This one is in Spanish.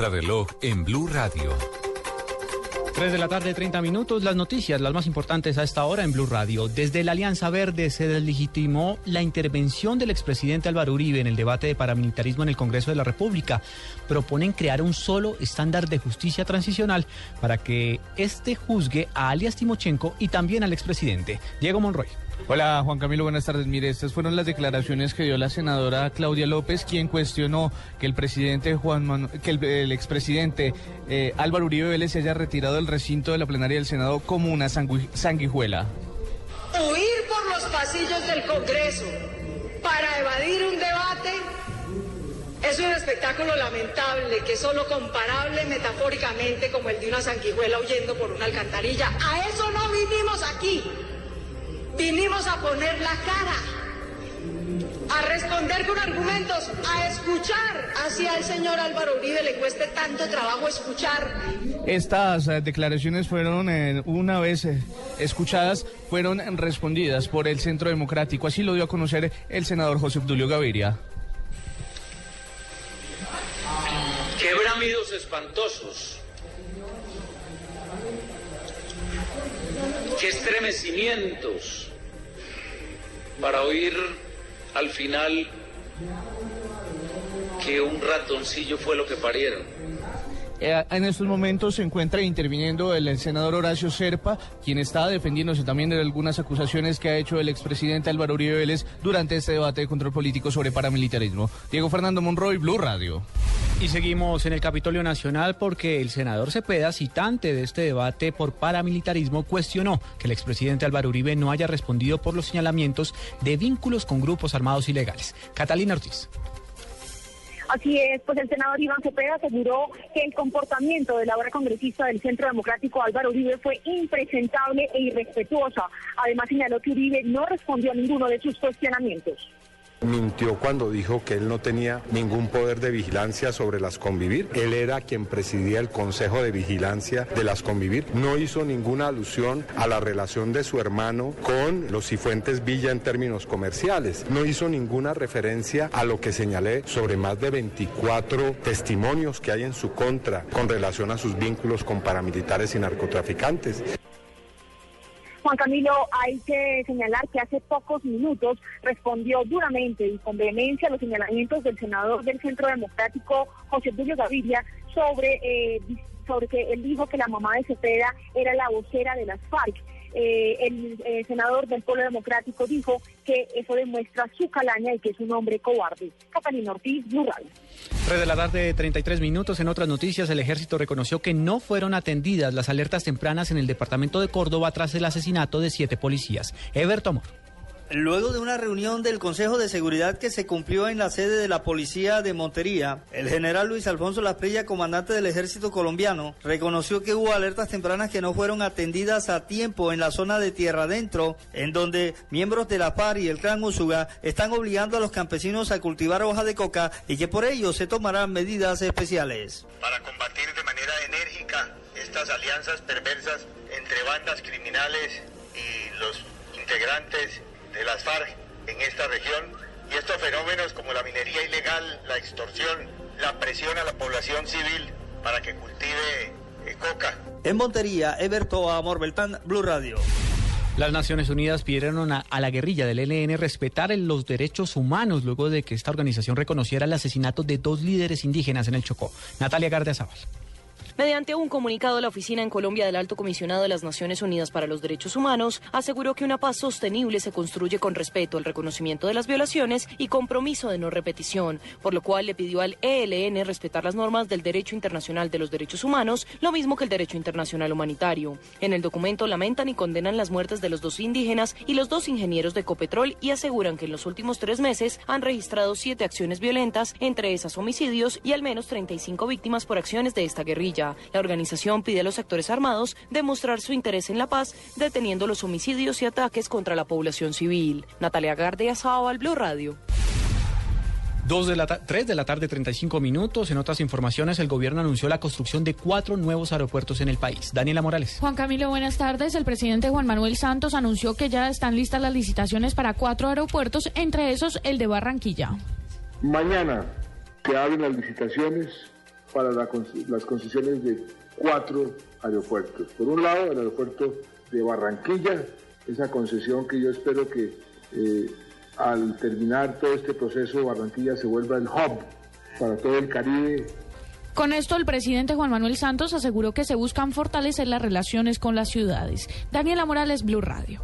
Reloj en Blue Radio. 3 de la tarde, 30 minutos. Las noticias, las más importantes a esta hora en Blue Radio. Desde la Alianza Verde se deslegitimó la intervención del expresidente Álvaro Uribe en el debate de paramilitarismo en el Congreso de la República. Proponen crear un solo estándar de justicia transicional para que este juzgue a alias Timochenko y también al expresidente. Diego Monroy. Hola Juan Camilo, buenas tardes. Mire, estas fueron las declaraciones que dio la senadora Claudia López, quien cuestionó que el presidente Juan que el, expresidente eh, Álvaro Uribe Vélez se haya retirado del recinto de la plenaria del Senado como una sanguijuela. Huir por los pasillos del Congreso para evadir un debate es un espectáculo lamentable que es solo comparable metafóricamente como el de una sanguijuela huyendo por una alcantarilla. A eso no vinimos aquí. Vinimos a poner la cara, a responder con argumentos, a escuchar. Así al señor Álvaro Uribe le cueste tanto trabajo escuchar. Estas eh, declaraciones fueron, eh, una vez eh, escuchadas, fueron respondidas por el Centro Democrático. Así lo dio a conocer el senador José Obdulio Gaviria. Qué bramidos espantosos qué estremecimientos para oír al final que un ratoncillo fue lo que parieron. Eh, en estos momentos se encuentra interviniendo el, senador Horacio Serpa, quien está defendiéndose también de algunas acusaciones que ha hecho el expresidente Álvaro Uribe Vélez durante este debate de control político sobre paramilitarismo. Diego Fernando Monroy, Blue Radio. Y seguimos en el Capitolio Nacional porque el senador Cepeda, citante de este debate por paramilitarismo, cuestionó que el expresidente Álvaro Uribe no haya respondido por los señalamientos de vínculos con grupos armados ilegales. Catalina Ortiz. Así es, pues el senador Iván Cepeda aseguró que el comportamiento de la obra congresista del Centro Democrático Álvaro Uribe fue impresentable e irrespetuosa. Además señaló que Uribe no respondió a ninguno de sus cuestionamientos. Mintió cuando dijo que él no tenía ningún poder de vigilancia sobre las convivir. Él era quien presidía el Consejo de Vigilancia de las convivir. No hizo ninguna alusión a la relación de su hermano con los Cifuentes Villa en términos comerciales. No hizo ninguna referencia a lo que señalé sobre más de 24 testimonios que hay en su contra con relación a sus vínculos con paramilitares y narcotraficantes. Juan Camilo, hay que señalar que hace pocos minutos respondió duramente y con vehemencia a los señalamientos del senador del Centro Democrático, José Julio Gaviria, sobre, eh, sobre que él dijo que la mamá de Cepeda era la vocera de las FARC. Eh, el eh, senador del Pueblo Democrático dijo que eso demuestra su calaña y que es un hombre cobarde. Catalina Ortiz, Rural. 3 de la tarde, 33 minutos. En otras noticias, el ejército reconoció que no fueron atendidas las alertas tempranas en el departamento de Córdoba tras el asesinato de siete policías. Everton Amor. Luego de una reunión del Consejo de Seguridad que se cumplió en la sede de la Policía de Montería, el general Luis Alfonso Lasprilla, comandante del Ejército colombiano, reconoció que hubo alertas tempranas que no fueron atendidas a tiempo en la zona de Tierra Adentro, en donde miembros de la PAR y el Clan Usuga están obligando a los campesinos a cultivar hoja de coca y que por ello se tomarán medidas especiales. Para combatir de manera enérgica estas alianzas perversas entre bandas criminales y los integrantes de las FARC en esta región y estos fenómenos como la minería ilegal, la extorsión, la presión a la población civil para que cultive eh, coca. En Montería, Eberto Amor Beltán, Blue Radio. Las Naciones Unidas pidieron a, la guerrilla del ELN respetar los derechos humanos luego de que esta organización reconociera el asesinato de dos líderes indígenas en el Chocó. Natalia Gardiazabal. Mediante un comunicado, la oficina en Colombia del Alto Comisionado de las Naciones Unidas para los Derechos Humanos aseguró que una paz sostenible se construye con respeto al reconocimiento de las violaciones y compromiso de no repetición, por lo cual le pidió al ELN respetar las normas del derecho internacional de los derechos humanos, lo mismo que el derecho internacional humanitario. En el documento lamentan y condenan las muertes de los dos indígenas y los dos ingenieros de Copetrol y aseguran que en los últimos tres meses han registrado siete acciones violentas, entre esas homicidios y al menos 35 víctimas por acciones de esta guerrilla. La organización pide a los actores armados demostrar su interés en la paz, deteniendo los homicidios y ataques contra la población civil. Natalia Gardia, al Blue Radio. Dos de la 3 de la tarde, 35 minutos. En otras informaciones, el gobierno anunció la construcción de cuatro nuevos aeropuertos en el país. Daniela Morales. Juan Camilo, buenas tardes. El presidente Juan Manuel Santos anunció que ya están listas las licitaciones para cuatro aeropuertos, entre esos el de Barranquilla. Mañana que abren las licitaciones para las concesiones de cuatro aeropuertos. Por un lado, el aeropuerto de Barranquilla, esa concesión que yo espero que eh, al terminar todo este proceso Barranquilla se vuelva el hub para todo el Caribe. Con esto, el presidente Juan Manuel Santos aseguró que se buscan fortalecer las relaciones con las ciudades. Daniela Morales, Blue Radio.